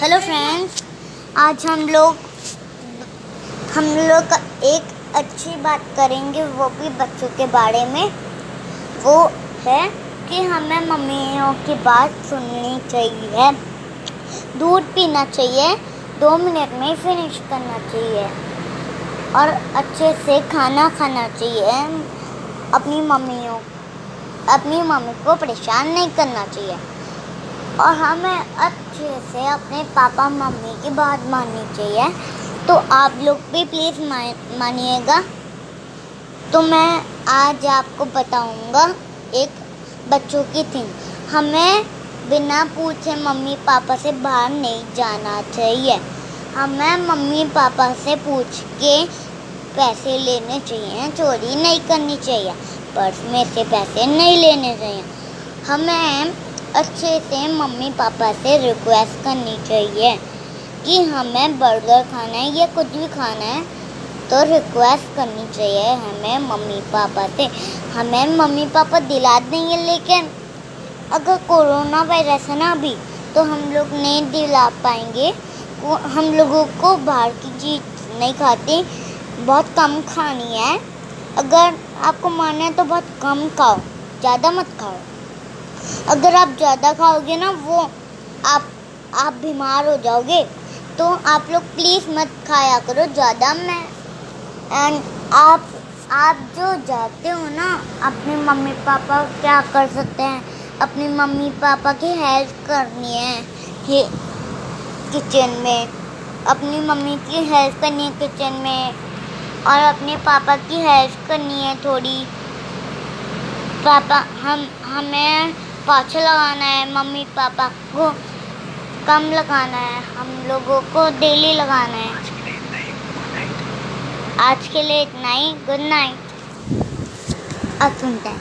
Hello friends आज हम लोग हम लोग एक अच्छी बात करेंगे, वो भी बच्चों के बारे में। वो है कि हमें मम्मियों की बात सुननी चाहिए। दूध पीना चाहिए, दो मिनट में फिनिश करना चाहिए। और अच्छे से खाना खाना चाहिए। अपनी मम्मियों, अपनी मम्मी को परेशान नहीं करना चाहिए। और हमें अच्छे से अपने पापा, मम्मी की बात माननी चाहिए। तो आप लोग भी प्लीज़ मानिएगा। तो मैं आज आपको बताऊँगा एक बच्चों की थिंग हमें बिना पूछे मम्मी पापा से बाहर नहीं जाना चाहिए। हमें मम्मी पापा से पूछ के पैसे लेने चाहिए, चोरी नहीं करनी चाहिए। पर्स में से पैसे नहीं लेने चाहिए। हमें अच्छे से मम्मी पापा से रिक्वेस्ट करनी चाहिए कि हमें बर्गर खाना है या कुछ भी खाना है तो रिक्वेस्ट करनी चाहिए हमें मम्मी पापा से। हमें मम्मी पापा दिला देंगे, लेकिन अगर कोरोना वायरस है ना अभी तो हम लोग नहीं दिला पाएँगे। हम लोगों को बाहर की चीज़ नहीं खाती, बहुत कम खानी है। अगर आपको मानना है तो बहुत कम खाओ, ज़्यादा मत खाओ। अगर आप ज़्यादा खाओगे ना, वो आप आप बीमार हो जाओगे। तो आप लोग प्लीज़ मत खाया करो ज़्यादा। मैं एंड आप आप जो जाते हो ना, अपने मम्मी पापा क्या कर सकते हैं? अपनी मम्मी पापा की हेल्प करनी है कि किचन में। अपनी मम्मी की हेल्प करनी है किचन में। और अपने पापा की हेल्प करनी है थोड़ी। पापा, हम, हमें पाछा लगाना है, मम्मी पापा को कम लगाना है, हम लोगों को डेली लगाना है। आज के लिए इतना ही गुड नाइट अब सुनते हैं।